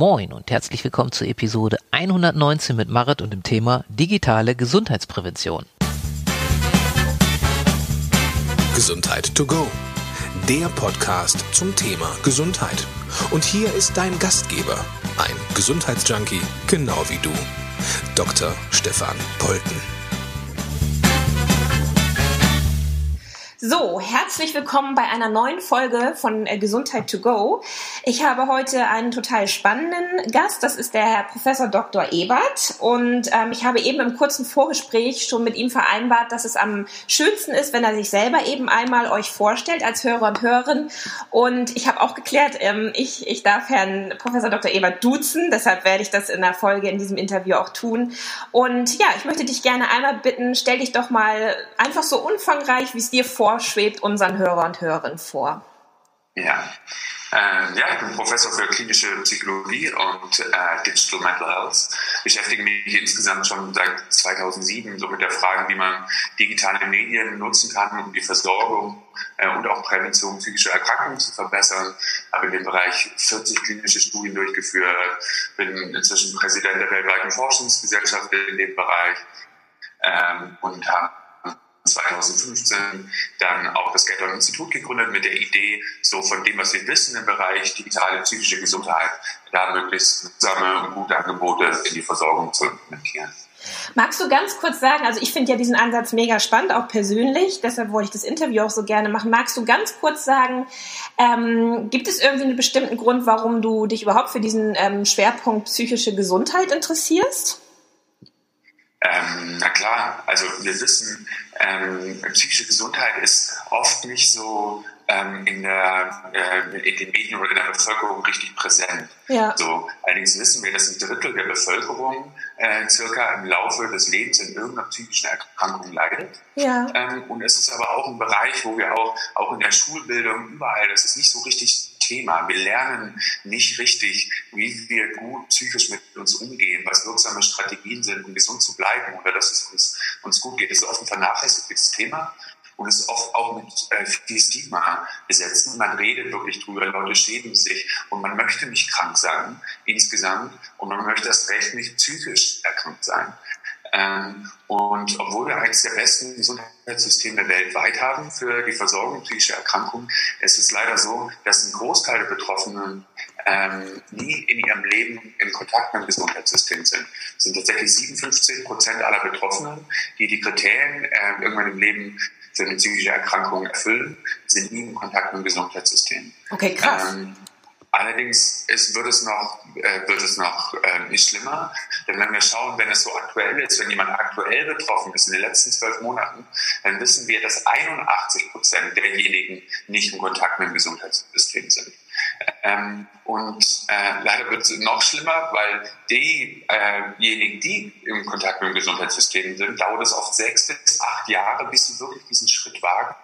Moin und herzlich willkommen zur Episode 119 mit Marit und dem Thema digitale Gesundheitsprävention. Gesundheit to go. Der Podcast zum Thema Gesundheit. Und hier ist dein Gastgeber, ein Gesundheitsjunkie, genau wie du, Dr. Stefan Polten. So, herzlich willkommen bei einer neuen Folge von äh, Gesundheit to go. Ich habe heute einen total spannenden Gast. Das ist der Herr Professor Dr. Ebert. Und ähm, ich habe eben im kurzen Vorgespräch schon mit ihm vereinbart, dass es am schönsten ist, wenn er sich selber eben einmal euch vorstellt als Hörer und Hörerin. Und ich habe auch geklärt, ähm, ich, ich darf Herrn Professor Dr. Ebert duzen. Deshalb werde ich das in der Folge in diesem Interview auch tun. Und ja, ich möchte dich gerne einmal bitten, stell dich doch mal einfach so umfangreich, wie es dir vor schwebt unseren Hörer und Hörerinnen vor? Ja. Äh, ja, ich bin Professor für klinische Psychologie und äh, Digital Mental Health. Beschäftige mich insgesamt schon seit 2007 so mit der Frage, wie man digitale Medien nutzen kann, um die Versorgung äh, und auch Prävention psychischer Erkrankungen zu verbessern. Habe in dem Bereich 40 klinische Studien durchgeführt, bin inzwischen Präsident der weltweiten Forschungsgesellschaft in dem Bereich ähm, und habe 2015 dann auch das Geldon Institut gegründet mit der Idee, so von dem, was wir wissen im Bereich digitale psychische Gesundheit, da möglichst wirksame und gute Angebote in die Versorgung zu implementieren. Magst du ganz kurz sagen, also ich finde ja diesen Ansatz mega spannend, auch persönlich, deshalb wollte ich das Interview auch so gerne machen. Magst du ganz kurz sagen, ähm, gibt es irgendwie einen bestimmten Grund, warum du dich überhaupt für diesen ähm, Schwerpunkt psychische Gesundheit interessierst? Ähm, na klar, also wir wissen, ähm, psychische Gesundheit ist oft nicht so ähm, in, der, äh, in den Medien oder in der Bevölkerung richtig präsent. Ja. So, allerdings wissen wir, dass ein Drittel der Bevölkerung äh, circa im Laufe des Lebens in irgendeiner psychischen Erkrankung leidet. Ja. Ähm, und es ist aber auch ein Bereich, wo wir auch, auch in der Schulbildung überall, das ist nicht so richtig Thema. Wir lernen nicht richtig, wie wir gut psychisch mit uns umgehen, was wirksame Strategien sind, um gesund zu bleiben oder dass es uns, uns gut geht. Das ist oft ein vernachlässigtes Thema und ist oft auch mit äh, viel Stigma besetzt. Man redet wirklich drüber, Leute schämen sich und man möchte nicht krank sein insgesamt und man möchte das Recht nicht psychisch erkrankt sein. Ähm, und obwohl wir eines der besten Gesundheitssysteme weltweit haben für die Versorgung psychischer Erkrankungen, ist es leider so, dass ein Großteil der Betroffenen ähm, nie in ihrem Leben in Kontakt mit dem Gesundheitssystem sind. Es sind tatsächlich 57 Prozent aller Betroffenen, die die Kriterien äh, irgendwann im Leben für eine psychische Erkrankung erfüllen, sind nie in Kontakt mit dem Gesundheitssystem. Okay, krass. Ähm, Allerdings ist, wird es noch, äh, wird es noch äh, nicht schlimmer. Denn wenn wir schauen, wenn es so aktuell ist, wenn jemand aktuell betroffen ist in den letzten zwölf Monaten, dann wissen wir, dass 81 Prozent derjenigen nicht in Kontakt mit dem Gesundheitssystem sind. Ähm, und äh, leider wird es noch schlimmer, weil diejenigen, äh die im Kontakt mit dem Gesundheitssystem sind, dauert es oft sechs bis acht Jahre, bis sie wirklich diesen Schritt wagen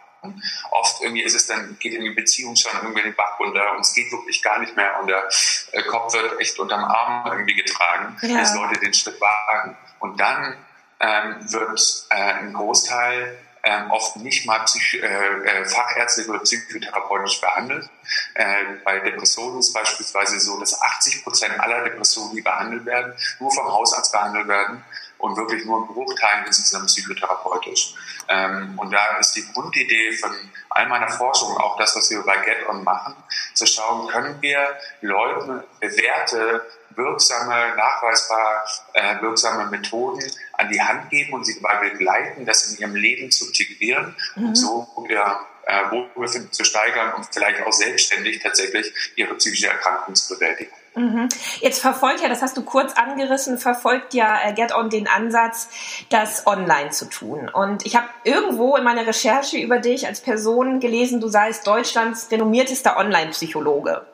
Oft irgendwie ist es dann, geht in die Beziehung schon irgendwie den Bach runter und es geht wirklich gar nicht mehr und der äh, Kopf wird echt unterm Arm irgendwie getragen, ja. bis Leute den Schritt wagen. Und dann ähm, wird äh, ein Großteil ähm, oft nicht mal psych äh, äh, fachärztlich oder psychotherapeutisch behandelt. Äh, bei Depressionen ist beispielsweise so, dass 80 Prozent aller Depressionen, die behandelt werden, nur vom Hausarzt behandelt werden und wirklich nur ein Bruchteil insgesamt psychotherapeutisch. Ähm, und da ist die Grundidee von all meiner Forschung, auch das, was wir bei Get-On machen, zu schauen, können wir Leuten bewährte, wirksame, nachweisbar äh, wirksame Methoden an die Hand geben und sie dabei begleiten, das in ihrem Leben zu integrieren mhm. und so ihr äh, Wohlbefinden zu steigern und vielleicht auch selbstständig tatsächlich ihre psychische Erkrankung zu bewältigen. Mhm. Jetzt verfolgt ja, das hast du kurz angerissen, verfolgt ja äh, Get On den Ansatz, das online zu tun. Und ich habe irgendwo in meiner Recherche über dich als Person gelesen, du seist Deutschlands renommiertester Online-Psychologe.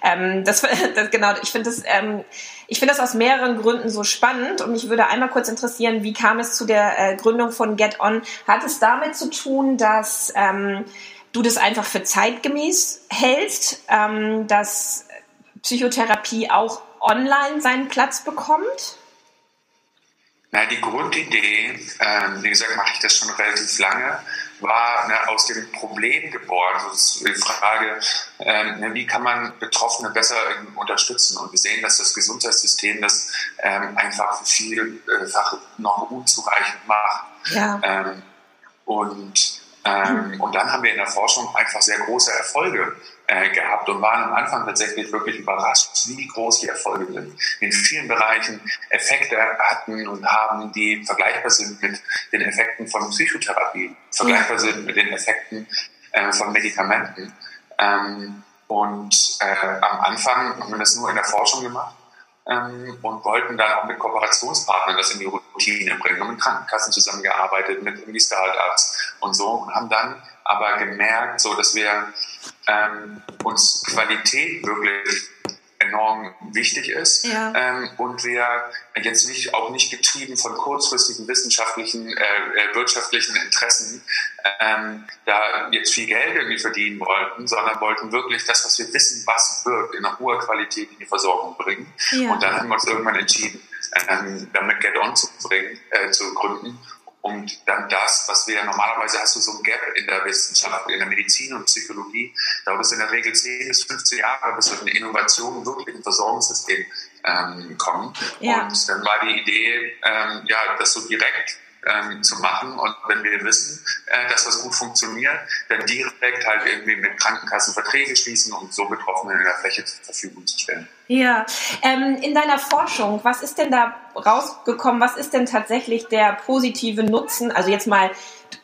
Ähm, das, das, genau, ich finde das, ähm, ich finde das aus mehreren Gründen so spannend und mich würde einmal kurz interessieren, wie kam es zu der äh, Gründung von Get On? Hat es damit zu tun, dass ähm, du das einfach für zeitgemäß hältst, ähm, dass Psychotherapie auch online seinen Platz bekommt? Na, die Grundidee, ähm, wie gesagt, mache ich das schon relativ lange, war ne, aus dem Problem geboren. Also die Frage, ähm, ne, wie kann man Betroffene besser ähm, unterstützen? Und wir sehen, dass das Gesundheitssystem das ähm, einfach vielfach noch unzureichend macht. Ja. Ähm, und ähm, und dann haben wir in der Forschung einfach sehr große Erfolge äh, gehabt und waren am Anfang tatsächlich wirklich überrascht, wie groß die Erfolge sind. In vielen Bereichen Effekte hatten und haben, die vergleichbar sind mit den Effekten von Psychotherapie, vergleichbar sind mit den Effekten äh, von Medikamenten. Ähm, und äh, am Anfang haben wir das nur in der Forschung gemacht ähm, und wollten dann auch mit Kooperationspartnern das in die Routine bringen, haben mit Krankenkassen zusammengearbeitet, mit irgendwie Startups und so und haben dann aber gemerkt, so dass wir ähm, uns Qualität wirklich enorm wichtig ist ja. ähm, und wir jetzt nicht auch nicht getrieben von kurzfristigen wissenschaftlichen, äh, äh, wirtschaftlichen Interessen ähm, da jetzt viel Geld irgendwie verdienen wollten, sondern wollten wirklich das, was wir wissen, was wirkt, in einer hoher Qualität in die Versorgung bringen. Ja. Und dann haben wir uns irgendwann entschieden, ähm, damit Get On zu bringen, äh, zu gründen und dann das, was wir normalerweise hast du so ein Gap in der Wissenschaft, in der Medizin und Psychologie, dauert es in der Regel 10 bis 15 Jahre, bis wir eine Innovation wirklich im Versorgungssystem ähm, kommen. Ja. Und dann war die Idee, ähm, ja, das so direkt ähm, zu machen und wenn wir wissen, äh, dass das gut funktioniert, dann direkt halt irgendwie mit Krankenkassen Verträge schließen und so Betroffenen in der Fläche zur Verfügung zu stellen. Ja, ähm, in deiner Forschung, was ist denn da rausgekommen? Was ist denn tatsächlich der positive Nutzen? Also jetzt mal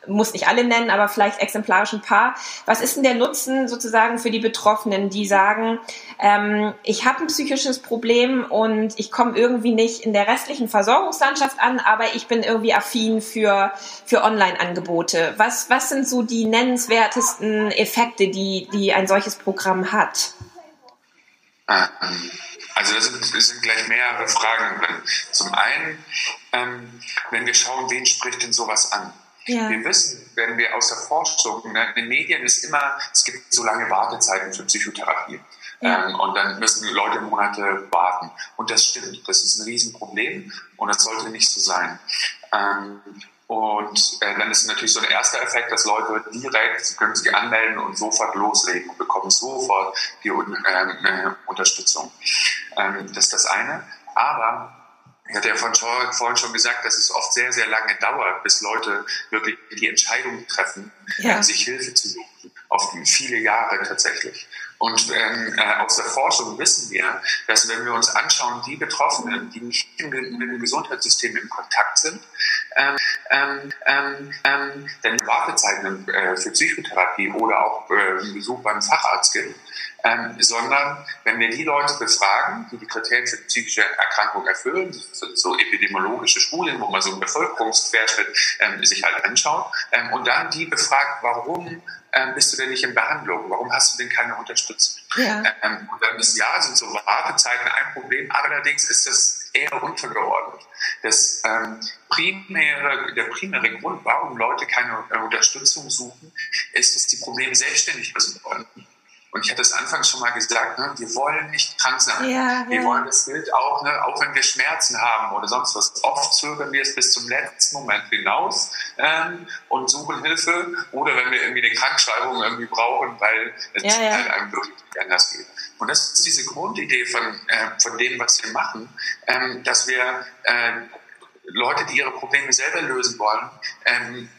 muss nicht alle nennen, aber vielleicht exemplarisch ein paar. Was ist denn der Nutzen sozusagen für die Betroffenen, die sagen, ähm, ich habe ein psychisches Problem und ich komme irgendwie nicht in der restlichen Versorgungslandschaft an, aber ich bin irgendwie affin für, für Online-Angebote. Was, was sind so die nennenswertesten Effekte, die, die ein solches Programm hat? Ähm, also das sind, das sind gleich mehrere Fragen. Zum einen, ähm, wenn wir schauen, wen spricht denn sowas an? Ja. Wir wissen, wenn wir aus der Forschung, ne, in den Medien ist immer, es gibt so lange Wartezeiten für Psychotherapie. Ja. Ähm, und dann müssen Leute Monate warten. Und das stimmt, das ist ein Riesenproblem und das sollte nicht so sein. Ähm, und äh, dann ist natürlich so ein erster Effekt, dass Leute direkt, sie können sich anmelden und sofort loslegen und bekommen sofort die äh, Unterstützung. Ähm, das ist das eine. Aber ich hatte ja vorhin schon gesagt, dass es oft sehr, sehr lange dauert, bis Leute wirklich die Entscheidung treffen, ja. sich Hilfe zu suchen. Oft viele Jahre tatsächlich. Und ähm, äh, aus der Forschung wissen wir, dass wenn wir uns anschauen, die Betroffenen, die nicht mit, mit dem Gesundheitssystem in Kontakt sind, ähm, ähm, ähm, ähm dann Wartezeiten äh, für Psychotherapie oder auch äh, Besuch beim Facharzt gibt, ähm, sondern wenn wir die Leute befragen, die die Kriterien für psychische Erkrankung erfüllen, so epidemiologische Studien, wo man so einen Bevölkerungsquerschnitt ähm, sich halt anschaut, ähm, und dann die befragt, warum ähm, bist du denn nicht in Behandlung? Warum hast du denn keine Unterstützung? Ja. Ähm, und dann ist ja, sind so Wartezeiten ein Problem, allerdings ist das eher untergeordnet. Das ähm, primäre, der primäre Grund, warum Leute keine äh, Unterstützung suchen, ist, dass die Probleme selbstständig lösen wollen. Und ich hatte es anfangs schon mal gesagt, ne, wir wollen nicht krank sein. Ja, wir ja. wollen das Bild auch, ne, auch wenn wir Schmerzen haben oder sonst was. Oft zögern wir es bis zum letzten Moment hinaus ähm, und suchen Hilfe. Oder wenn wir irgendwie eine Krankschreibung irgendwie brauchen, weil es ja, ja. halt einem wirklich anders geht. Und das ist diese Grundidee von, äh, von dem, was wir machen, ähm, dass wir äh, Leute, die ihre Probleme selber lösen wollen, ähm,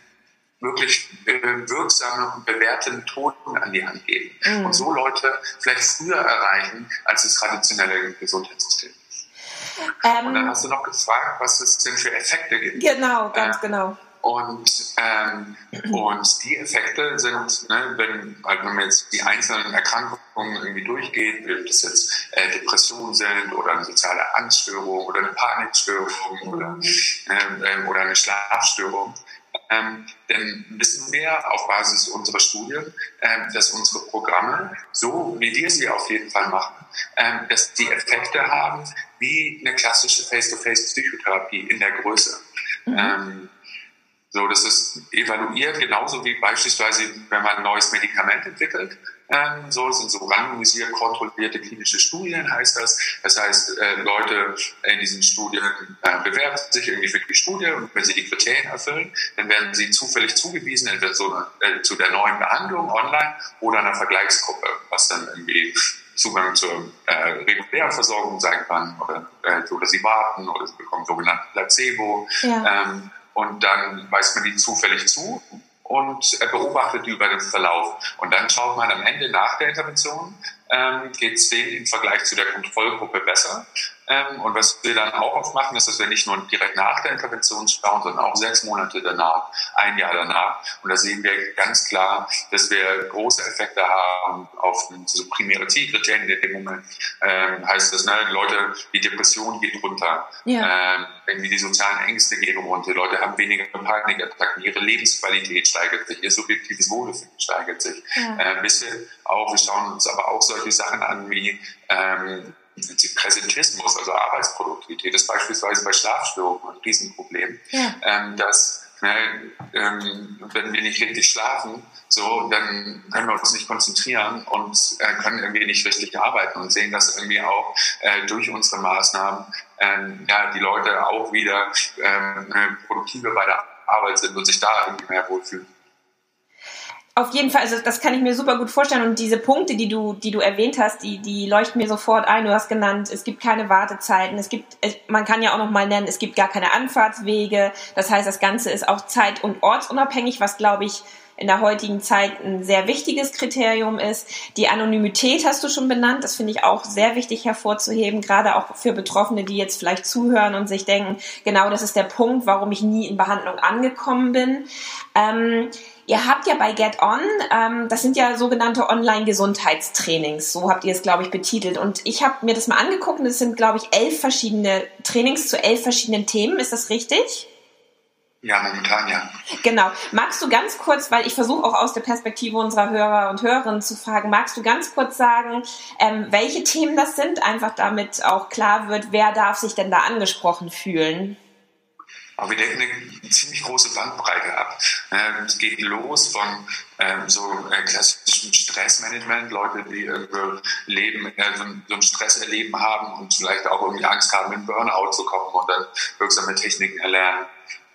wirklich äh, wirksame und bewährte Methoden an die Hand geben mhm. und so Leute vielleicht früher erreichen als das traditionelle Gesundheitssystem. Ähm, und dann hast du noch gefragt, was es denn für Effekte gibt. Genau, ganz äh, genau. Und, ähm, und die Effekte sind, ne, wenn, halt, wenn man jetzt die einzelnen Erkrankungen irgendwie durchgeht, ob das jetzt äh, Depressionen sind oder eine soziale Angststörung oder eine Panikstörung oder, äh, oder eine Schlafstörung, ähm, dann wissen wir auf Basis unserer Studien, ähm, dass unsere Programme, so wie wir sie auf jeden Fall machen, ähm, dass die Effekte haben wie eine klassische Face-to-Face-Psychotherapie in der Größe. Mhm. Ähm, so, das ist evaluiert, genauso wie beispielsweise, wenn man ein neues Medikament entwickelt. Ähm, so sind so randomisiert kontrollierte klinische Studien, heißt das. Das heißt, äh, Leute in diesen Studien äh, bewerben sich irgendwie für die Studie und wenn sie die Kriterien erfüllen, dann werden sie zufällig zugewiesen, entweder so, äh, zu der neuen Behandlung online oder einer Vergleichsgruppe, was dann irgendwie Zugang zur äh, regulären Versorgung sein kann oder, äh, oder sie warten oder sie bekommen sogenannten Placebo. Ja. Ähm, und dann weist man die zufällig zu und beobachtet über den Verlauf. Und dann schaut man am Ende nach der Intervention, ähm, geht es denen im Vergleich zu der Kontrollgruppe besser. Ähm, und was wir dann auch oft machen, ist, dass wir nicht nur direkt nach der Intervention schauen, sondern auch sechs Monate danach, ein Jahr danach. Und da sehen wir ganz klar, dass wir große Effekte haben auf so primäre Zielkriterien. In dem Moment ähm, heißt das, ne, Leute, die Depression geht runter, ja. ähm, irgendwie die sozialen Ängste gehen runter, die Leute haben weniger Panikattacken, ihre Lebensqualität steigert sich, ihr subjektives Wohlbefinden steigert sich. Ja. Äh, bis auch, wir schauen uns aber auch solche Sachen an wie ähm, Präsentismus, also Arbeitsproduktivität, ist beispielsweise bei Schlafstörungen ein Riesenproblem, ja. ähm, dass ne, ähm, wenn wir nicht richtig schlafen, so, dann können wir uns nicht konzentrieren und äh, können irgendwie nicht richtig arbeiten und sehen, dass irgendwie auch äh, durch unsere Maßnahmen ähm, ja, die Leute auch wieder ähm, produktiver bei der Arbeit sind und sich da irgendwie mehr wohlfühlen. Auf jeden Fall, also das kann ich mir super gut vorstellen. Und diese Punkte, die du, die du erwähnt hast, die, die leuchten mir sofort ein. Du hast genannt, es gibt keine Wartezeiten. Es gibt, man kann ja auch noch mal nennen, es gibt gar keine Anfahrtswege. Das heißt, das Ganze ist auch zeit- und ortsunabhängig, was glaube ich in der heutigen Zeit ein sehr wichtiges Kriterium ist. Die Anonymität hast du schon benannt. Das finde ich auch sehr wichtig hervorzuheben, gerade auch für Betroffene, die jetzt vielleicht zuhören und sich denken, genau das ist der Punkt, warum ich nie in Behandlung angekommen bin. Ähm, Ihr habt ja bei Get On, ähm, das sind ja sogenannte Online-Gesundheitstrainings, so habt ihr es, glaube ich, betitelt. Und ich habe mir das mal angeguckt und es sind, glaube ich, elf verschiedene Trainings zu elf verschiedenen Themen. Ist das richtig? Ja, momentan ja. Genau. Magst du ganz kurz, weil ich versuche auch aus der Perspektive unserer Hörer und Hörerinnen zu fragen, magst du ganz kurz sagen, ähm, welche Themen das sind, einfach damit auch klar wird, wer darf sich denn da angesprochen fühlen? Aber wir decken eine ziemlich große Bandbreite ab. Ähm, es geht los von ähm, so äh, klassischem Stressmanagement, Leute, die irgendwo leben, äh, so, ein, Stress erleben haben und vielleicht auch irgendwie Angst haben, in Burnout zu kommen und dann wirksame Techniken erlernen.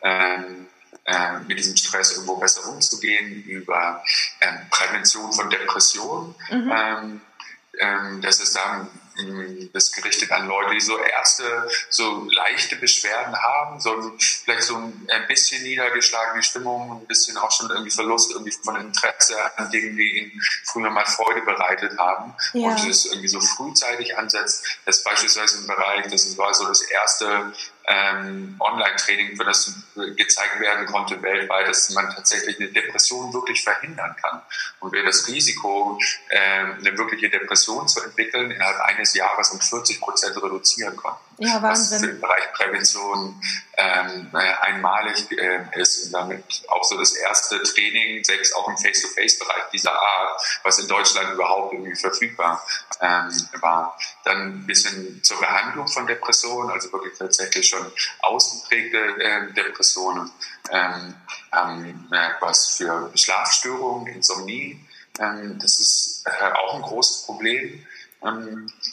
Ähm, äh, mit diesem Stress irgendwo besser umzugehen, über Prävention von Depressionen. Mhm. das ist dann das gerichtet an Leute, die so erste, so leichte Beschwerden haben, so vielleicht so ein bisschen niedergeschlagene Stimmung, ein bisschen auch schon irgendwie Verlust irgendwie von Interesse an Dingen, die ihnen früher mal Freude bereitet haben ja. und es irgendwie so frühzeitig ansetzt. Das ist beispielsweise ein Bereich, das war so das erste ähm, Online-Training, für das gezeigt werden konnte weltweit, dass man tatsächlich eine Depression wirklich verhindern kann. Und wir das Risiko, äh, eine wirkliche Depression zu entwickeln, innerhalb eines Jahres um 40 Prozent reduzieren konnten. Ja, Wahnsinn. Was für den Bereich Prävention ähm, einmalig äh, ist und damit auch so das erste Training, selbst auch im Face-to-Face-Bereich dieser Art, was in Deutschland überhaupt irgendwie verfügbar ähm, war. Dann ein bisschen zur Behandlung von Depressionen, also wirklich tatsächlich schon ausgeprägte äh, Depressionen, ähm, ähm, was für Schlafstörungen, Insomnie, ähm, das ist äh, auch ein großes Problem.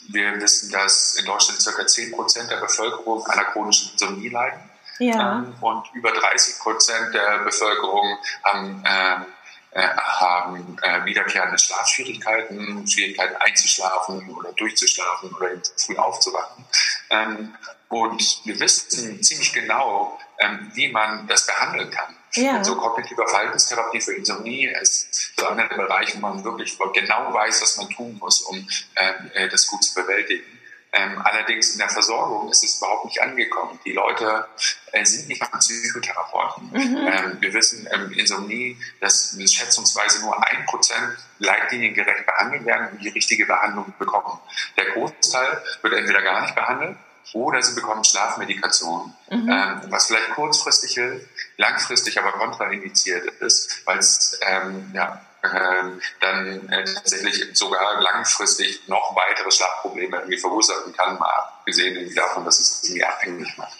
Wir wissen, dass in Deutschland ca. 10 Prozent der Bevölkerung an einer chronischen Insomnie leiden. Ja. Ähm, und über 30 Prozent der Bevölkerung haben, ähm, äh, haben äh, wiederkehrende Schlafschwierigkeiten, Schwierigkeiten einzuschlafen oder durchzuschlafen oder früh aufzuwachen. Ähm, und wir wissen ziemlich genau, ähm, wie man das behandeln kann. Ja. Also kognitive Verhaltenstherapie für Insomnie ist so einer der Bereiche, wo man wirklich genau weiß, was man tun muss, um ähm, äh, das gut zu bewältigen. Ähm, allerdings in der Versorgung ist es überhaupt nicht angekommen. Die Leute äh, sind nicht mal Psychotherapeuten. Mhm. Ähm, wir wissen ähm, Insomnie, dass schätzungsweise nur ein Prozent leitliniengerecht behandelt werden und die richtige Behandlung bekommen. Der Großteil wird entweder gar nicht behandelt oder sie bekommen Schlafmedikation, mhm. ähm, was vielleicht kurzfristig hilft, langfristig aber kontraindiziert ist, weil es ähm, ja, ähm, dann äh, tatsächlich sogar langfristig noch weitere Schlafprobleme irgendwie verursachen kann, mal abgesehen davon, dass es irgendwie abhängig macht.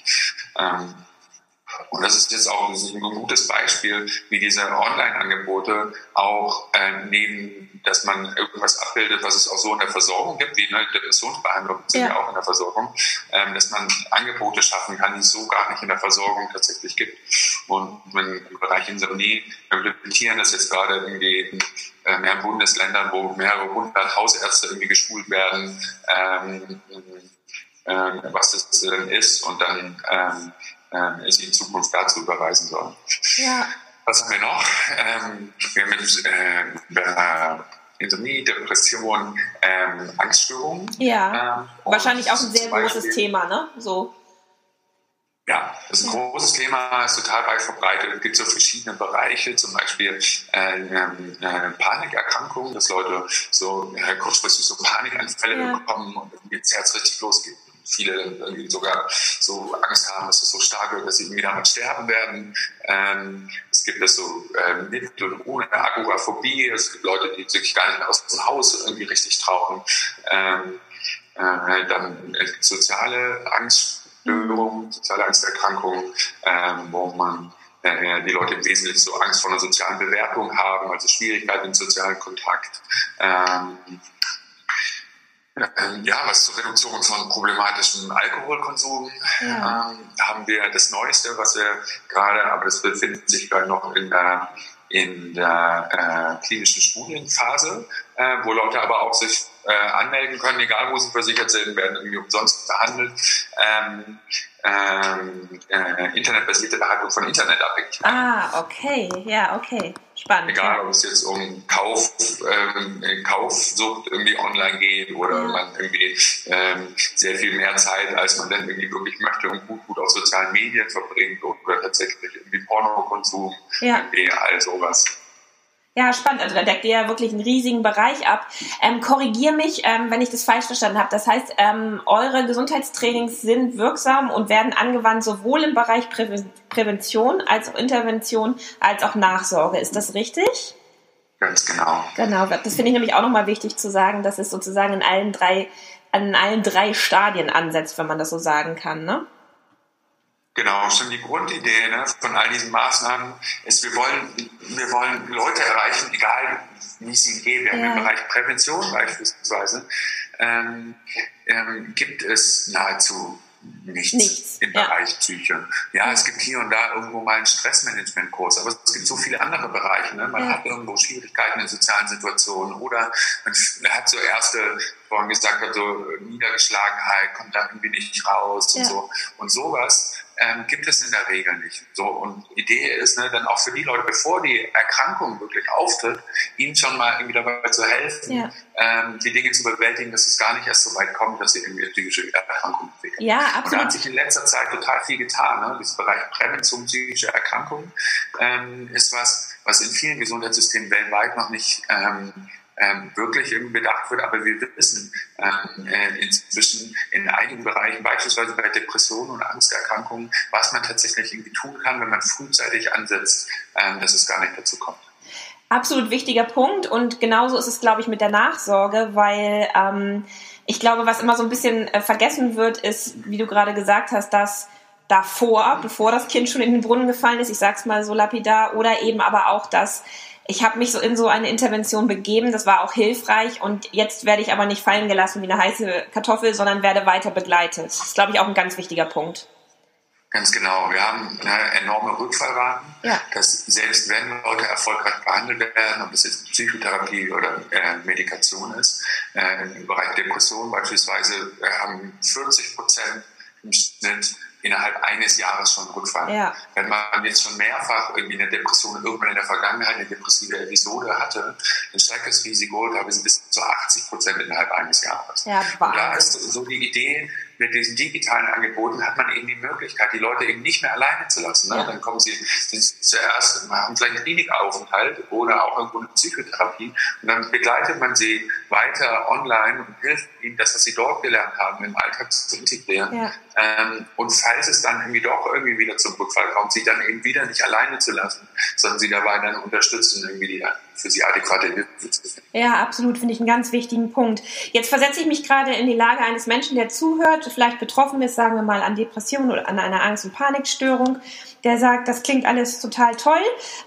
Ähm, Und das ist jetzt auch ein gutes Beispiel, wie diese Online-Angebote auch äh, neben, dass man irgendwas abbildet, was es auch so in der Versorgung gibt, wie eine Depressionsbehandlung sind ja. ja auch in der Versorgung, ähm, dass man Angebote schaffen kann, die es so gar nicht in der Versorgung tatsächlich gibt. Und im Bereich Insomnie, implementieren das jetzt gerade irgendwie in äh, mehreren Bundesländern, wo mehrere hundert Hausärzte irgendwie geschult werden, ähm, ähm, was das denn ist und dann ähm, ähm, es in Zukunft dazu überweisen soll. Ja. Was haben wir noch? Ähm, wir haben mit äh, Insomnie, Depression, ähm, Angststörungen. Ja, ähm, wahrscheinlich auch ein sehr großes Thema, ne? So. Ja, das ist ein großes Thema, ist total weit verbreitet. Es gibt so verschiedene Bereiche, zum Beispiel äh, äh, Panikerkrankungen, dass Leute so äh, kurzfristig so Panikanfälle ja. bekommen und jetzt Herz richtig losgeht viele irgendwie sogar so Angst haben, dass es so stark wird, dass sie irgendwie damit sterben werden. Ähm, es gibt das so äh, mit und ohne Agoraphobie. Es gibt Leute, die sich gar nicht aus dem Haus irgendwie richtig trauen. Ähm, äh, dann äh, soziale Angststörungen, soziale Angsterkrankungen, ähm, wo man äh, die Leute im Wesentlichen so Angst vor einer sozialen Bewertung haben, also Schwierigkeiten im sozialen Kontakt. Ähm, ja, was zur Reduktion von problematischem Alkoholkonsum ja. ähm, haben wir das Neueste, was wir gerade, aber das befindet sich gerade noch in der, in der äh, klinischen Studienphase, äh, wo Leute aber auch sich äh, anmelden können, egal wo sie versichert sind, werden irgendwie umsonst behandelt. Ähm, ähm, äh, internetbasierte Behandlung von Internetabhängigkeit. Ah, okay, ja, okay. Spannend. Egal, ob es jetzt um Kauf, ähm, Kaufsucht irgendwie online geht oder ja. man irgendwie ähm, sehr viel mehr Zeit, als man dann irgendwie wirklich möchte und gut, gut auf sozialen Medien verbringt oder tatsächlich irgendwie Pornokonsum, ja. all sowas. Ja, spannend. Also da deckt ihr ja wirklich einen riesigen Bereich ab. Ähm, korrigier mich, ähm, wenn ich das falsch verstanden habe. Das heißt, ähm, eure Gesundheitstrainings sind wirksam und werden angewandt sowohl im Bereich Prä Prävention als auch Intervention als auch Nachsorge. Ist das richtig? Ganz genau. Genau. Das finde ich nämlich auch nochmal wichtig zu sagen, dass es sozusagen in allen drei, an allen drei Stadien ansetzt, wenn man das so sagen kann, ne? Genau, schon die Grundidee ne, von all diesen Maßnahmen ist, wir wollen, wir wollen Leute erreichen, egal wie es ihnen geht. Wir haben im Bereich Prävention beispielsweise, ähm, ähm, gibt es nahezu nichts, nichts. im ja. Bereich Psyche. Ja, es gibt hier und da irgendwo mal einen Stressmanagementkurs, aber es gibt so viele andere Bereiche. Ne? Man ja. hat irgendwo Schwierigkeiten in sozialen Situationen oder man hat so erste, vorhin gesagt hat, so Niedergeschlagenheit, kommt da irgendwie nicht raus ja. und so. Und sowas ähm, gibt es in der Regel nicht. So und Idee ist ne, dann auch für die Leute, bevor die Erkrankung wirklich auftritt, ihnen schon mal irgendwie dabei zu helfen, ja. ähm, die Dinge zu bewältigen, dass es gar nicht erst so weit kommt, dass sie irgendwie eine psychische Erkrankung entwickeln. Ja, absolut. Und da hat sich in letzter Zeit total viel getan. Ne? Dieses Bereich Prävention psychischer Erkrankungen ähm, ist was, was in vielen Gesundheitssystemen weltweit noch nicht ähm, ähm, wirklich bedacht wird. Aber wir wissen ähm, äh, inzwischen in einigen Bereichen, beispielsweise bei Depressionen und Angsterkrankungen, was man tatsächlich irgendwie tun kann, wenn man frühzeitig ansetzt, ähm, dass es gar nicht dazu kommt. Absolut wichtiger Punkt und genauso ist es, glaube ich, mit der Nachsorge, weil ähm, ich glaube, was immer so ein bisschen äh, vergessen wird, ist, wie du gerade gesagt hast, dass davor, bevor das Kind schon in den Brunnen gefallen ist, ich sag's mal so lapidar, oder eben aber auch, dass ich habe mich so in so eine Intervention begeben, das war auch hilfreich und jetzt werde ich aber nicht fallen gelassen wie eine heiße Kartoffel, sondern werde weiter begleitet. Das ist, glaube ich, auch ein ganz wichtiger Punkt. Ganz genau. Wir haben eine enorme Rückfallraten, ja. dass selbst wenn Leute erfolgreich behandelt werden, ob es jetzt Psychotherapie oder äh, Medikation ist, äh, im Bereich Depression beispielsweise, äh, haben 40 Prozent im Schnitt innerhalb eines Jahres schon Rückfall. Ja. Wenn man jetzt schon mehrfach irgendwie eine Depression irgendwann in der Vergangenheit eine depressive Episode hatte, dann steigt das Risiko teilweise bis zu 80 Prozent innerhalb eines Jahres. Ja, Und da ist so die Idee, mit diesen digitalen Angeboten hat man eben die Möglichkeit, die Leute eben nicht mehr alleine zu lassen. Ne? Ja. Dann kommen sie, zuerst, haben vielleicht einen Klinikaufenthalt oder auch irgendwo eine Psychotherapie und dann begleitet man sie weiter online und hilft ihnen, das, was sie dort gelernt haben, im Alltag zu integrieren. Ja. Ähm, und falls es dann irgendwie doch irgendwie wieder zum Rückfall kommt, sie dann eben wieder nicht alleine zu lassen, sondern sie dabei dann unterstützen, irgendwie die für sie adäquate Hilfe zu finden. Ja, absolut, finde ich einen ganz wichtigen Punkt. Jetzt versetze ich mich gerade in die Lage eines Menschen, der zuhört, vielleicht betroffen ist, sagen wir mal, an Depressionen oder an einer Angst- und Panikstörung, der sagt, das klingt alles total toll.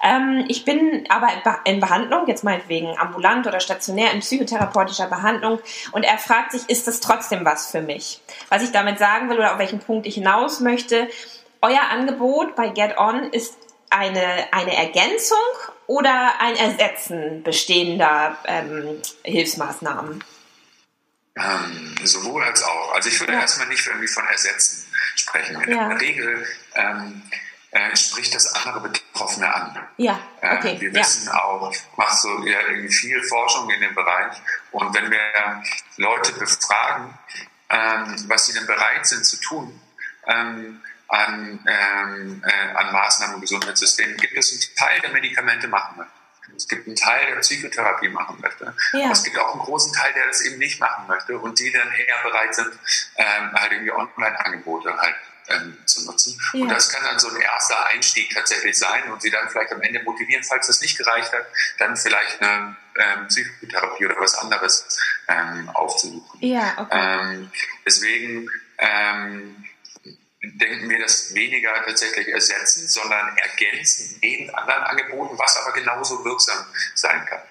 Ähm, ich bin aber in Behandlung, jetzt meinetwegen ambulant oder stationär in psychotherapeutischer Behandlung und er fragt sich, ist das trotzdem was für mich? Was ich damit sagen will oder auf welchen Punkt ich hinaus möchte, euer Angebot bei Get On ist eine, eine Ergänzung oder ein Ersetzen bestehender ähm, Hilfsmaßnahmen? Ähm, sowohl als auch. Also ich würde ja. erstmal nicht irgendwie von Ersetzen sprechen. In ja. der Regel ähm, äh, spricht das andere Betroffene an. Ja, ähm, okay. Äh, wir wissen ja. auch, macht so ja, viel Forschung in dem Bereich. Und wenn wir Leute befragen, ähm, was sie denn bereit sind zu tun, ähm, an, ähm, äh, an Maßnahmen im Gesundheitssystem, gibt es einen Teil, der Medikamente machen möchte. Es gibt einen Teil, der Psychotherapie machen möchte. Ja. Aber es gibt auch einen großen Teil, der das eben nicht machen möchte und die dann eher bereit sind, ähm, halt irgendwie Online-Angebote halt ähm, zu nutzen. Ja. Und das kann dann so ein erster Einstieg tatsächlich sein und sie dann vielleicht am Ende motivieren, falls das nicht gereicht hat, dann vielleicht eine ähm, Psychotherapie oder was anderes ähm, aufzusuchen. Ja, okay. Ähm, deswegen ähm, denken wir das weniger tatsächlich ersetzen, sondern ergänzen neben anderen Angeboten, was aber genauso wirksam sein kann.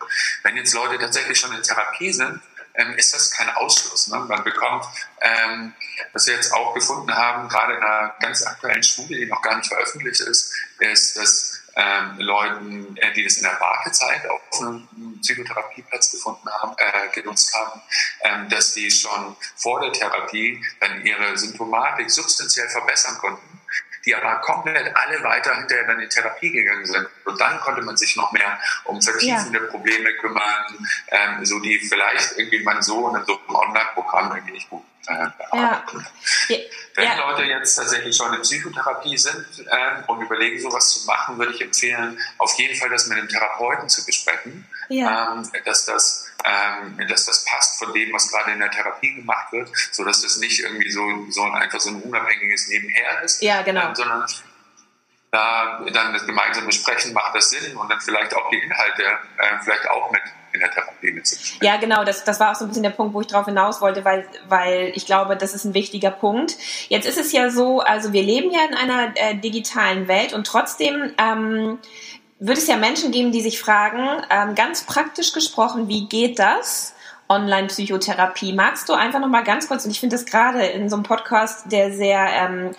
Wenn jetzt Leute tatsächlich schon in Therapie sind, ähm, ist das kein Ausschluss. Ne? Man bekommt, ähm, was wir jetzt auch gefunden haben, gerade in einer ganz aktuellen Studie, die noch gar nicht veröffentlicht ist, ist, dass ähm, Leuten, äh, die das in der Wartezeit auf einem Psychotherapieplatz gefunden haben, äh, genutzt haben, ähm, dass die schon vor der Therapie dann ihre Symptomatik substanziell verbessern konnten die aber komplett alle weiter hinterher dann in Therapie gegangen sind. Und dann konnte man sich noch mehr um vertiefende ja. Probleme kümmern, ähm, so die vielleicht irgendwie man so in so einem Online-Programm irgendwie nicht gut äh, ja. Wenn ja. Leute jetzt tatsächlich schon in Psychotherapie sind äh, und überlegen, sowas zu machen, würde ich empfehlen, auf jeden Fall das mit einem Therapeuten zu besprechen, ja. ähm, dass das ähm, dass das passt von dem, was gerade in der Therapie gemacht wird, so dass das nicht irgendwie so, so ein, einfach so ein unabhängiges Nebenher ist, ja, genau. ähm, sondern da dann das gemeinsame Besprechen macht das Sinn und dann vielleicht auch die Inhalte äh, vielleicht auch mit in der Therapie mitzubesprechen. Ja, genau, das, das war auch so ein bisschen der Punkt, wo ich drauf hinaus wollte, weil, weil ich glaube, das ist ein wichtiger Punkt. Jetzt ist es ja so, also wir leben ja in einer äh, digitalen Welt und trotzdem ähm, wird es ja Menschen geben, die sich fragen, ähm, ganz praktisch gesprochen, wie geht das? Online-Psychotherapie. Magst du einfach noch mal ganz kurz, und ich finde das gerade in so einem Podcast, der sehr ähm,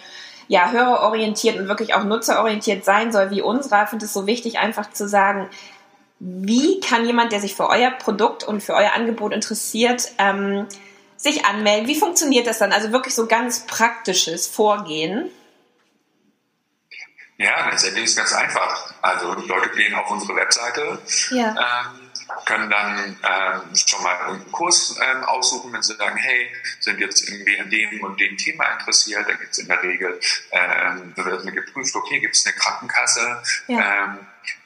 ja, hörerorientiert und wirklich auch nutzerorientiert sein soll wie unserer, finde es so wichtig, einfach zu sagen, wie kann jemand, der sich für euer Produkt und für euer Angebot interessiert, ähm, sich anmelden? Wie funktioniert das dann? Also wirklich so ganz praktisches Vorgehen. Ja, letztendlich ist es ganz einfach. Also die Leute gehen auf unsere Webseite. Ja. Ähm, können dann ähm, schon mal einen Kurs ähm, aussuchen, wenn sie sagen, hey, sind jetzt irgendwie an dem und dem Thema interessiert, dann gibt es in der Regel, ähm, wird mir geprüft, okay, gibt es eine Krankenkasse, ja. ähm,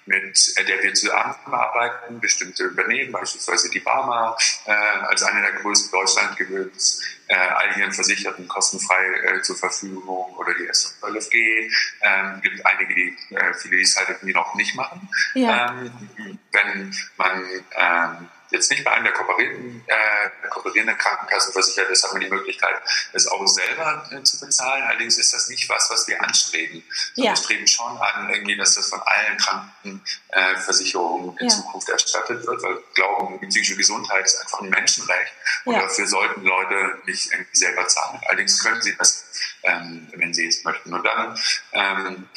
mit der wir zusammenarbeiten, bestimmte übernehmen, beispielsweise die Barmer äh, als eine der größten Deutschland gewöhnt äh, all ihren Versicherten kostenfrei äh, zur Verfügung oder die SFLFG. Ähm, gibt einige, die äh, viele, die es halt irgendwie noch nicht machen. Ja. Ähm, wenn man ähm, jetzt nicht bei einem der kooperierenden, äh, kooperierenden Krankenkassen versichert ist, hat man die Möglichkeit, es auch selber äh, zu bezahlen. Allerdings ist das nicht was, was wir anstreben. Ja. Wir streben schon an, irgendwie, dass das von allen Krankenversicherungen in ja. Zukunft erstattet wird, weil wir glauben, die psychische Gesundheit ist einfach ein Menschenrecht und ja. dafür sollten Leute nicht irgendwie selber zahlen. Allerdings können sie das, ähm, wenn sie es möchten. Und dann ähm,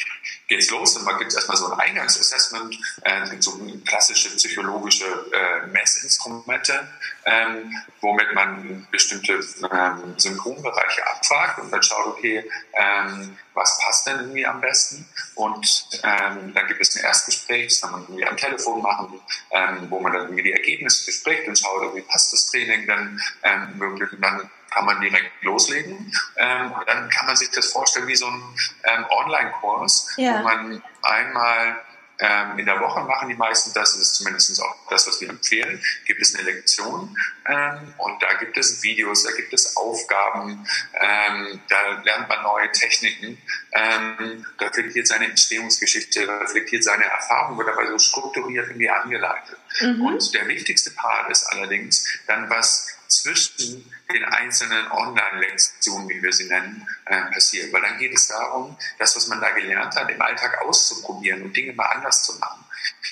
geht's los und man gibt erstmal so ein Eingangsassessment, äh, so klassische psychologische äh, Messinstrumente, ähm, womit man bestimmte ähm, Symptombereiche abfragt und dann schaut, okay, ähm, was passt denn irgendwie am besten? Und ähm, dann gibt es ein Erstgespräch, das kann man irgendwie am Telefon machen, ähm, wo man dann irgendwie die Ergebnisse bespricht und schaut, wie passt das Training dann ähm, möglich und dann kann man direkt loslegen. Ähm, dann kann man sich das vorstellen wie so ein ähm, Online-Kurs, ja. wo man einmal ähm, in der Woche machen die meisten das, das ist zumindest auch das, was wir empfehlen, gibt es eine Lektion ähm, und da gibt es Videos, da gibt es Aufgaben, ähm, da lernt man neue Techniken, ähm, reflektiert seine Entstehungsgeschichte, reflektiert seine Erfahrung, wird dabei so strukturiert irgendwie angeleitet. Mhm. Und der wichtigste Part ist allerdings dann, was zwischen den einzelnen Online-Lektionen, wie wir sie nennen, äh, passiert. Weil dann geht es darum, das, was man da gelernt hat, im Alltag auszuprobieren und Dinge mal anders zu machen.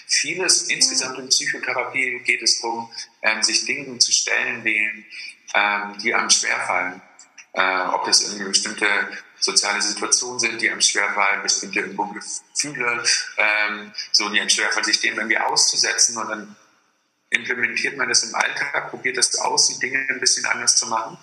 Vieles insgesamt in Psychotherapie geht es darum, ähm, sich Dingen zu stellen, die, ähm, die einem schwerfallen. Äh, ob das irgendwie bestimmte soziale Situationen sind, die einem schwerfallen, bestimmte Gefühle, ähm, so die einem schwerfallen, sich dem irgendwie auszusetzen und dann implementiert man das im Alltag, probiert das aus, die Dinge ein bisschen anders zu machen.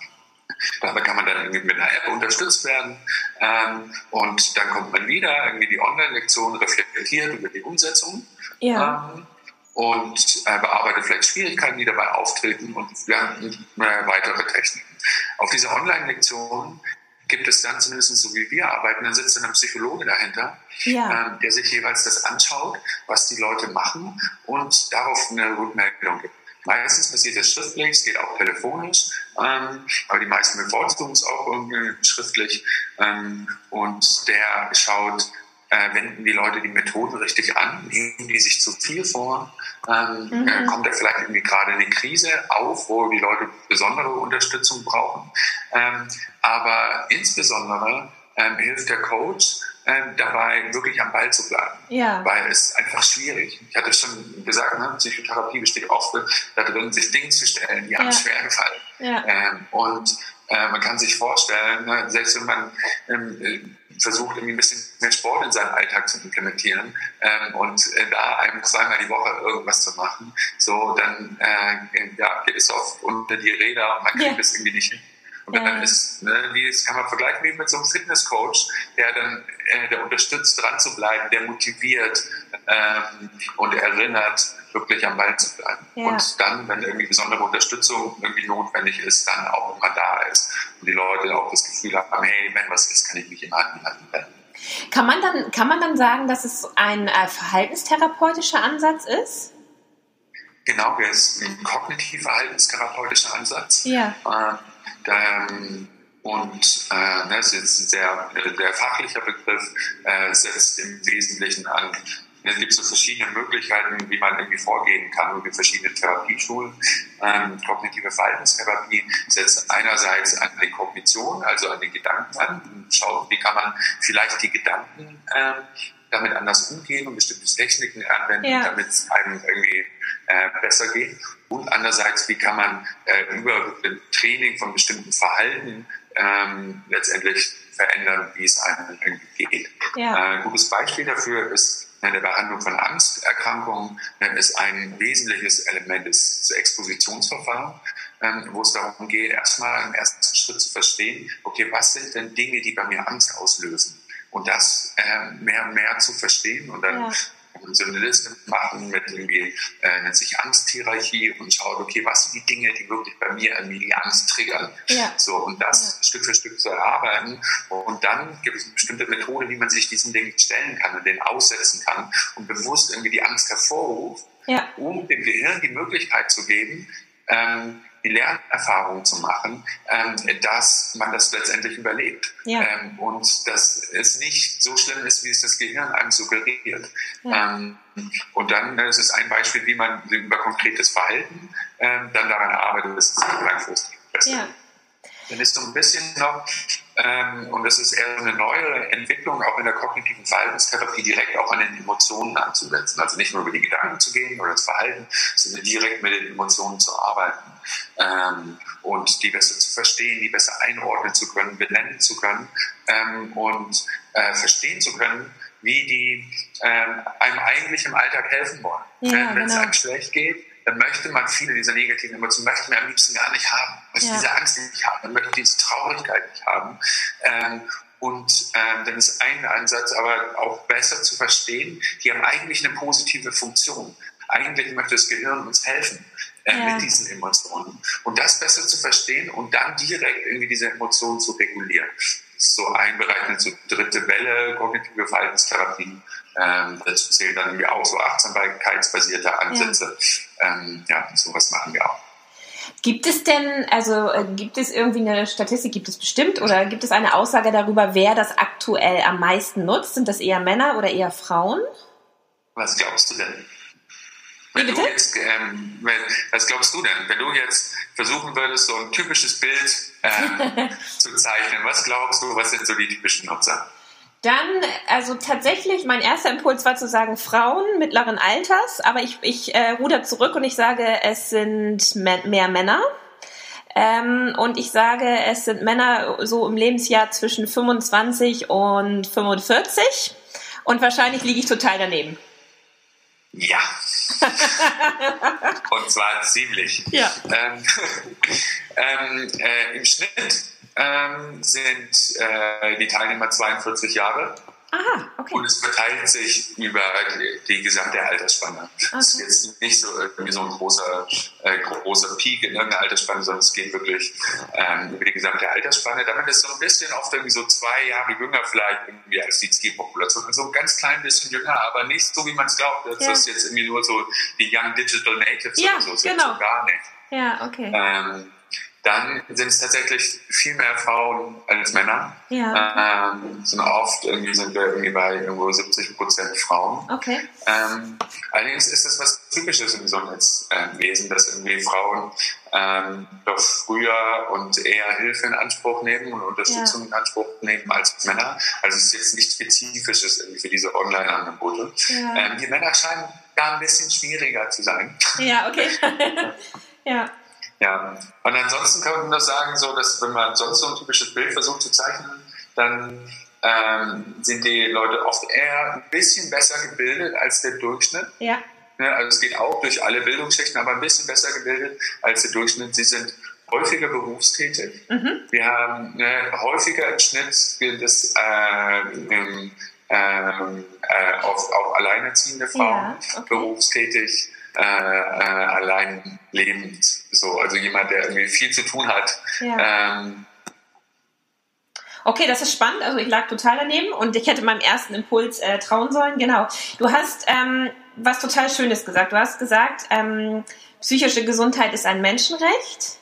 Dabei kann man dann mit einer App unterstützt werden. Ähm, und dann kommt man wieder, irgendwie die Online-Lektion reflektiert über die Umsetzung. Ja. Ähm, und äh, bearbeitet vielleicht Schwierigkeiten, die dabei auftreten und lernt äh, weitere Techniken. Auf dieser Online-Lektion gibt es dann zumindest so wie wir arbeiten, dann sitzt dann ein Psychologe dahinter, ja. ähm, der sich jeweils das anschaut, was die Leute machen und darauf eine Rückmeldung gibt. Meistens passiert das schriftlich, es geht auch telefonisch, ähm, aber die meisten bevorzugen es auch irgendwie schriftlich. Ähm, und der schaut, äh, wenden die Leute die Methoden richtig an, nehmen die sich zu viel vor, ähm, mhm. äh, kommt da vielleicht irgendwie gerade eine Krise auf, wo die Leute besondere Unterstützung brauchen. Ähm, aber insbesondere ähm, hilft der Coach, ähm, dabei wirklich am Ball zu bleiben. Ja. Weil es einfach schwierig. Ich hatte schon gesagt, ne, Psychotherapie besteht oft darin, sich Dinge zu stellen, die ja. einem schwer gefallen. Ja. Ähm, und äh, man kann sich vorstellen, ne, selbst wenn man ähm, versucht, irgendwie ein bisschen mehr Sport in seinen Alltag zu implementieren ähm, und äh, da einem zweimal die Woche irgendwas zu machen, so dann äh, ja, geht es oft unter die Räder und man kriegt es irgendwie nicht hin. Und dann ist, ne, wie das kann man vergleichen wie mit so einem Fitnesscoach, der dann, äh, der unterstützt, dran zu bleiben, der motiviert ähm, und erinnert, wirklich am Ball zu bleiben. Ja. Und dann, wenn irgendwie besondere Unterstützung irgendwie notwendig ist, dann auch immer da ist. Und die Leute auch das Gefühl haben, hey, wenn was ist, kann ich mich immer an jemanden wenden. Kann man dann, kann man dann sagen, dass es ein äh, verhaltenstherapeutischer Ansatz ist? Genau, der ist ein kognitiv-verhaltenstherapeutischer Ansatz. Ja. Ähm, ähm, und äh, ne, das ist ein sehr, sehr fachlicher Begriff, äh, setzt im Wesentlichen an es gibt so verschiedene Möglichkeiten, wie man irgendwie vorgehen kann mit verschiedenen Therapieschulen. Ähm, kognitive Verhaltenstherapie setzt einerseits an die Kognition, also an den Gedanken an, schaut, wie kann man vielleicht die Gedanken ähm, damit anders umgehen und bestimmte Techniken anwenden, ja. damit es einem irgendwie äh, besser geht. Und andererseits, wie kann man äh, über Training von bestimmten Verhalten ähm, letztendlich verändern, wie es einem irgendwie geht. Ja. Äh, ein gutes Beispiel dafür ist in der Behandlung von Angsterkrankungen ist ein wesentliches Element des Expositionsverfahrens, ähm, wo es darum geht, erstmal im ersten Schritt zu verstehen, okay, was sind denn Dinge, die bei mir Angst auslösen? Und das äh, mehr und mehr zu verstehen und dann ja Liste machen mit irgendwie, äh, nennt sich Angsthierarchie und schaut, okay, was sind die Dinge, die wirklich bei mir irgendwie die Angst triggern. Ja. So, und das ja. Stück für Stück zu erarbeiten. Und dann gibt es eine bestimmte Methode, wie man sich diesen Dingen stellen kann und den aussetzen kann und bewusst irgendwie die Angst hervorruft, ja. um dem Gehirn die Möglichkeit zu geben, ähm, die Lernerfahrung zu machen, ähm, dass man das letztendlich überlebt. Ja. Ähm, und dass es nicht so schlimm ist, wie es das Gehirn einem suggeriert. Ja. Ähm, und dann das ist ein Beispiel, wie man über konkretes Verhalten dann daran arbeitet, dass es langfristig besser ja. Dann ist so ein bisschen noch ähm, und das ist eher eine neue Entwicklung, auch in der kognitiven Verhaltenstherapie, direkt auch an den Emotionen anzusetzen. Also nicht nur über die Gedanken zu gehen oder das Verhalten, sondern direkt mit den Emotionen zu arbeiten ähm, und die besser zu verstehen, die besser einordnen zu können, benennen zu können ähm, und äh, verstehen zu können, wie die ähm, einem eigentlich im Alltag helfen wollen. Ja, Wenn es genau. einem schlecht geht, dann möchte man viele dieser negativen Emotionen, möchte man am liebsten gar nicht haben. Möchte ja. diese Angst nicht haben, man möchte diese Traurigkeit nicht haben. Ähm, und ähm, dann ist ein Ansatz aber auch besser zu verstehen, die haben eigentlich eine positive Funktion. Eigentlich möchte das Gehirn uns helfen äh, ja. mit diesen Emotionen. Und das besser zu verstehen und dann direkt irgendwie diese Emotionen zu regulieren so ein Bereich, eine so dritte Welle, kognitive Verhaltenstherapie. Ähm, dazu zählen dann irgendwie auch so achtsamkeitsbasierte Ansätze. Ja, ähm, ja sowas machen wir auch. Gibt es denn, also äh, gibt es irgendwie eine Statistik, gibt es bestimmt, oder gibt es eine Aussage darüber, wer das aktuell am meisten nutzt? Sind das eher Männer oder eher Frauen? Was glaubst du denn? Wenn du jetzt, ähm, wenn, was glaubst du denn, wenn du jetzt versuchen würdest, so ein typisches Bild ähm, zu zeichnen, was glaubst du, was sind so die typischen Nutzer? Dann, also tatsächlich, mein erster Impuls war zu sagen Frauen mittleren Alters, aber ich, ich äh, ruder zurück und ich sage, es sind mehr Männer. Ähm, und ich sage, es sind Männer so im Lebensjahr zwischen 25 und 45. Und wahrscheinlich liege ich total daneben. Ja. Und zwar ziemlich. Ja. Ähm, ähm, äh, Im Schnitt ähm, sind äh, die Teilnehmer 42 Jahre. Aha, okay. Und es verteilt sich über die, die gesamte Altersspanne. Es okay. ist jetzt nicht so irgendwie so ein großer, äh, großer Peak in irgendeiner Altersspanne, sondern es geht wirklich ähm, über die gesamte Altersspanne. Damit ist so ein bisschen oft irgendwie so zwei Jahre jünger vielleicht irgendwie als die Zielpopulation. Also ein ganz klein bisschen jünger, aber nicht so, wie man es glaubt. Das ja. ist jetzt irgendwie nur so die Young Digital Natives ja, oder so. Das genau. so gar nicht. Ja, okay. Ähm, dann sind es tatsächlich viel mehr Frauen als Männer. Ja. Ähm, sind oft irgendwie sind wir irgendwie bei irgendwo 70 Prozent Frauen. Okay. Ähm, allerdings ist das was Typisches im Gesundheitswesen, dass irgendwie Frauen ähm, doch früher und eher Hilfe in Anspruch nehmen und Unterstützung ja. in Anspruch nehmen als Männer. Also es ist jetzt nicht spezifisches irgendwie für diese Online-Angebote. Ja. Ähm, die Männer scheinen da ein bisschen schwieriger zu sein. Ja, okay. ja. Ja, und ansonsten kann man nur sagen, so, dass wenn man sonst so ein typisches Bild versucht zu zeichnen, dann ähm, sind die Leute oft eher ein bisschen besser gebildet als der Durchschnitt. Ja. ja. Also es geht auch durch alle Bildungsschichten, aber ein bisschen besser gebildet als der Durchschnitt. Sie sind häufiger berufstätig. Mhm. Wir haben ne, häufiger im Schnitt das äh, ähm, äh, auf, auf alleinerziehende Frauen Ja, okay. berufstätig äh, äh, allein lebend. So, also jemand, der irgendwie viel zu tun hat. Ja. Ähm, Okay, das ist spannend. Also ich lag total daneben und ich hätte meinem ersten Impuls äh, trauen sollen. Genau. Du hast ähm, was total Schönes gesagt. Du hast gesagt, ähm, psychische Gesundheit ist ein Menschenrecht.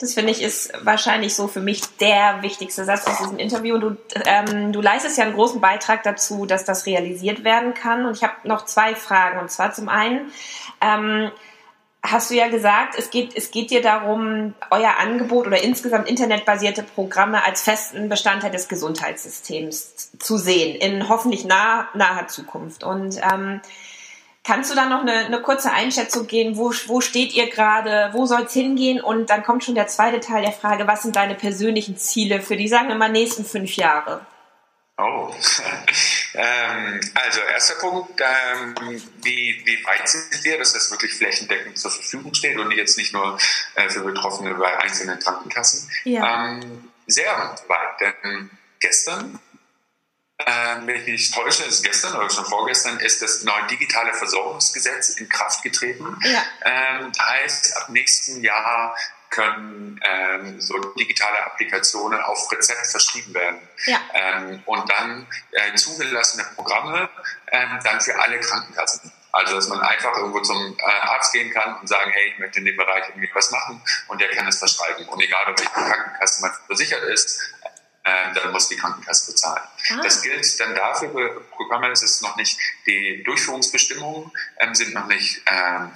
Das finde ich ist wahrscheinlich so für mich der wichtigste Satz aus diesem Interview. Du, ähm, du leistest ja einen großen Beitrag dazu, dass das realisiert werden kann. Und ich habe noch zwei Fragen. Und zwar zum einen, ähm, hast du ja gesagt, es geht, es geht dir darum, euer Angebot oder insgesamt internetbasierte Programme als festen Bestandteil des Gesundheitssystems zu sehen, in hoffentlich nah, naher Zukunft. Und ähm, kannst du da noch eine, eine kurze Einschätzung geben, wo, wo steht ihr gerade, wo soll es hingehen? Und dann kommt schon der zweite Teil der Frage, was sind deine persönlichen Ziele für die, sagen wir mal, nächsten fünf Jahre? Oh, ähm, also erster Punkt, ähm, wie, wie weit sind wir, dass das wirklich flächendeckend zur Verfügung steht und jetzt nicht nur äh, für Betroffene bei einzelnen Krankenkassen? Ja. Ähm, sehr weit, denn gestern, äh, wenn ich mich täusche, ist gestern oder schon vorgestern, ist das neue digitale Versorgungsgesetz in Kraft getreten. Ja. Ähm, heißt, ab nächsten Jahr können ähm, so digitale Applikationen auf Rezept verschrieben werden. Ja. Ähm, und dann äh, zugelassene Programme ähm, dann für alle Krankenkassen. Also, dass man einfach irgendwo zum äh, Arzt gehen kann und sagen, hey, ich möchte in dem Bereich irgendwie was machen und der kann es verschreiben. Und egal, ob welche Krankenkasse man versichert ist, äh, dann muss die Krankenkasse bezahlen. Ah. Das gilt dann dafür für Programme, es ist noch nicht, die Durchführungsbestimmungen ähm, sind noch nicht äh,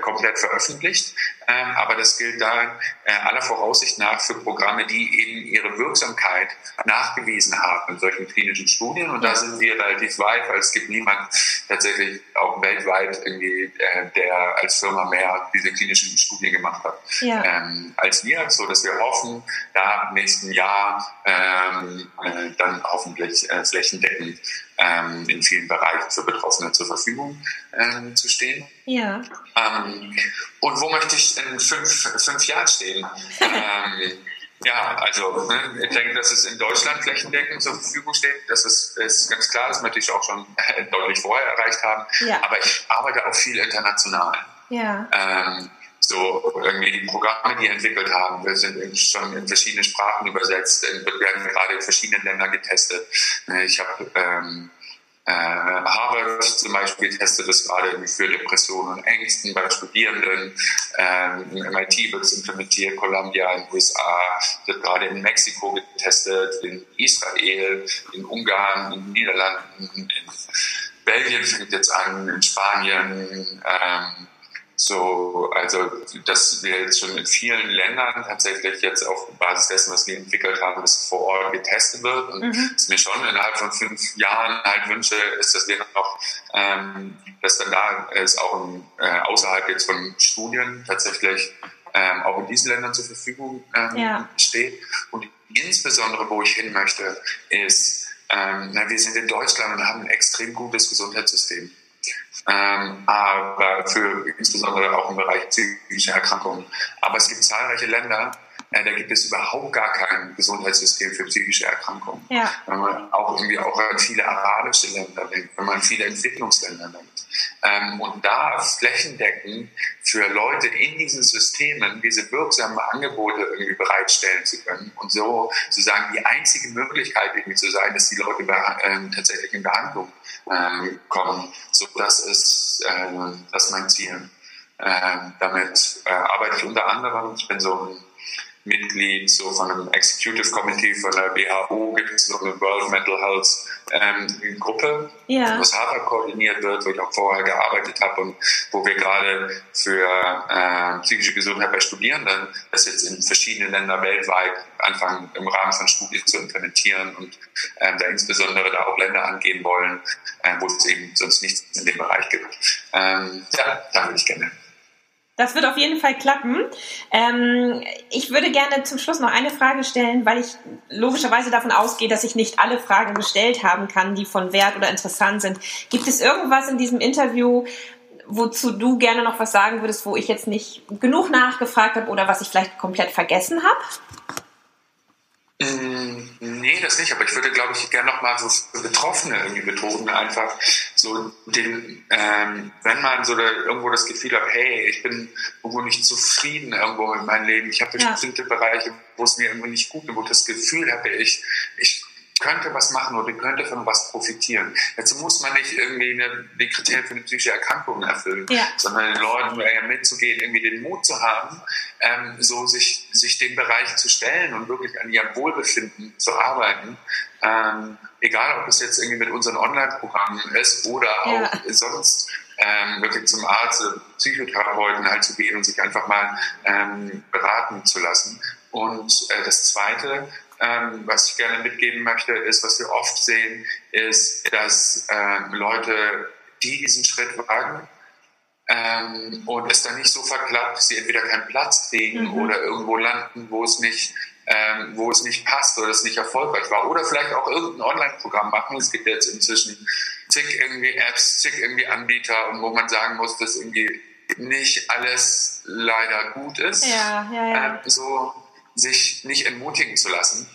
komplett veröffentlicht, ähm, aber das gilt dann äh, aller Voraussicht nach für Programme, die eben ihre Wirksamkeit nachgewiesen haben in solchen klinischen Studien. Und da sind wir relativ weit, weil es gibt niemand tatsächlich auch weltweit irgendwie, äh, der als Firma mehr diese klinischen Studien gemacht hat. Ja. ähm, als wir, so dass wir hoffen, da im nächsten Jahr ähm, äh, dann hoffentlich äh, flächendeckend ähm, in vielen Bereichen für Betroffene zur Verfügung ähm, zu stehen. Ja. Ähm, und wo möchte ich in fünf, fünf Jahren stehen? ähm, ja, also ne, ich denke, dass es in Deutschland flächendeckend zur Verfügung steht. Das ist, ist ganz klar, das möchte ich auch schon deutlich vorher erreicht haben. Ja. Aber ich arbeite auch viel international. Ja. So irgendwie die Programme, die entwickelt haben, wir sind schon in verschiedene Sprachen übersetzt, werden gerade in verschiedenen Ländern getestet. Ich habe ähm, äh, Harvard zum Beispiel testet das gerade für Depressionen und Ängsten bei Studierenden. Ähm, Im MIT wird es implementiert, Columbia in den USA, wird gerade in Mexiko getestet, in Israel, in Ungarn, in den Niederlanden, in Belgien fängt jetzt an, in Spanien. Ähm, so, also, dass wir jetzt schon in vielen Ländern tatsächlich jetzt auf Basis dessen, was wir entwickelt haben, das vor Ort getestet wird. Und mhm. was mir schon innerhalb von fünf Jahren halt wünsche, ist, dass wir noch, ähm, dass dann da es auch äh, außerhalb jetzt von Studien tatsächlich ähm, auch in diesen Ländern zur Verfügung ähm, ja. steht. Und insbesondere, wo ich hin möchte, ist, ähm, na, wir sind in Deutschland und haben ein extrem gutes Gesundheitssystem ähm, aber für insbesondere auch im Bereich psychischer Erkrankungen. Aber es gibt zahlreiche Länder, äh, da gibt es überhaupt gar kein Gesundheitssystem für psychische Erkrankungen. Ja. Wenn man auch irgendwie auch an viele arabische Länder denkt, wenn man an viele Entwicklungsländer denkt. Ähm, und da flächendeckend für Leute in diesen Systemen diese wirksamen Angebote irgendwie bereitstellen zu können und so sozusagen die einzige Möglichkeit irgendwie zu sein, dass die Leute ähm, tatsächlich in Behandlung ähm, kommen. So, das ist, äh, das ist mein Ziel. Ähm, damit äh, arbeite ich unter anderem, ich bin so ein Mitglied so von einem Executive Committee von der WHO, gibt es so eine World Mental Health ähm, Gruppe, ja. was Harvard koordiniert wird, wo ich auch vorher gearbeitet habe und wo wir gerade für äh, psychische Gesundheit bei Studierenden das jetzt in verschiedenen Ländern weltweit anfangen im Rahmen von Studien zu implementieren und ähm, da insbesondere da auch Länder angehen wollen, äh, wo es eben sonst nichts in dem Bereich gibt. Ähm, ja, da würde ich gerne das wird auf jeden Fall klappen. Ähm, ich würde gerne zum Schluss noch eine Frage stellen, weil ich logischerweise davon ausgehe, dass ich nicht alle Fragen gestellt haben kann, die von Wert oder interessant sind. Gibt es irgendwas in diesem Interview, wozu du gerne noch was sagen würdest, wo ich jetzt nicht genug nachgefragt habe oder was ich vielleicht komplett vergessen habe? Mm, nee, das nicht, aber ich würde, glaube ich, gerne nochmal so für Betroffene irgendwie betonen, einfach so den, ähm, wenn man so da irgendwo das Gefühl hat, hey, ich bin irgendwo nicht zufrieden irgendwo in meinem Leben, ich habe ja. bestimmte Bereiche, wo es mir irgendwo nicht gut geht, wo das Gefühl habe, ich, ich könnte was machen oder könnte von was profitieren. Jetzt muss man nicht irgendwie eine, die Kriterien für eine psychische Erkrankung erfüllen, ja. sondern den Leuten ja. mitzugehen, irgendwie den Mut zu haben, ähm, so sich, sich den Bereich zu stellen und wirklich an ihrem Wohlbefinden zu arbeiten. Ähm, egal, ob es jetzt irgendwie mit unseren Online-Programmen ist oder auch ja. sonst ähm, wirklich zum Arzt, Psychotherapeuten halt zu gehen und sich einfach mal ähm, beraten zu lassen. Und äh, das Zweite, ähm, was ich gerne mitgeben möchte, ist, was wir oft sehen, ist, dass ähm, Leute, die diesen Schritt wagen ähm, und es dann nicht so verklappt, dass sie entweder keinen Platz kriegen mhm. oder irgendwo landen, wo es nicht ähm, wo es nicht passt oder es nicht erfolgreich war. Oder vielleicht auch irgendein Online-Programm machen. Es gibt jetzt inzwischen zig irgendwie Apps, zig irgendwie Anbieter und wo man sagen muss, dass irgendwie nicht alles leider gut ist. Ja, ja, ja. Ähm, so sich nicht entmutigen zu lassen.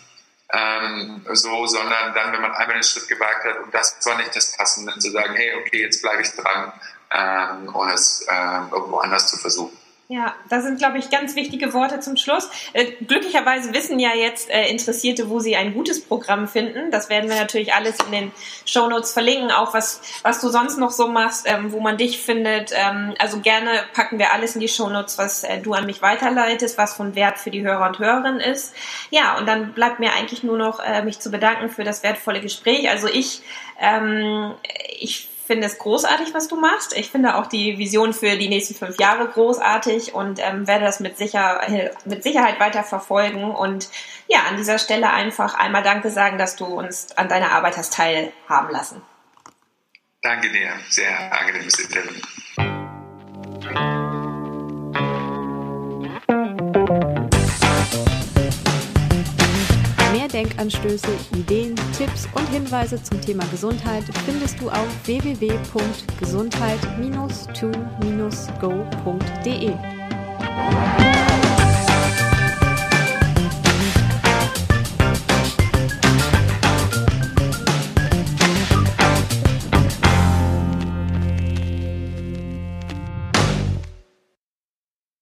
Ähm, so, sondern dann, wenn man einmal den Schritt gewagt hat und das war nicht das Passende, zu sagen, hey, okay, jetzt bleibe ich dran ähm, und es ähm, irgendwo anders zu versuchen. Ja, das sind, glaube ich, ganz wichtige Worte zum Schluss. Äh, glücklicherweise wissen ja jetzt äh, Interessierte, wo sie ein gutes Programm finden. Das werden wir natürlich alles in den Show Notes verlinken, auch was, was du sonst noch so machst, ähm, wo man dich findet. Ähm, also gerne packen wir alles in die Show Notes, was äh, du an mich weiterleitest, was von Wert für die Hörer und Hörerinnen ist. Ja, und dann bleibt mir eigentlich nur noch, äh, mich zu bedanken für das wertvolle Gespräch. Also ich, ähm, ich finde es großartig, was du machst. Ich finde auch die Vision für die nächsten fünf Jahre großartig und ähm, werde das mit, sicher, mit Sicherheit weiter verfolgen. Und ja, an dieser Stelle einfach einmal Danke sagen, dass du uns an deiner Arbeit hast teilhaben lassen. Danke dir. Sehr angenehmes Interview. Denkanstöße, Ideen, Tipps und Hinweise zum Thema Gesundheit findest du auf www.gesundheit-to-go.de.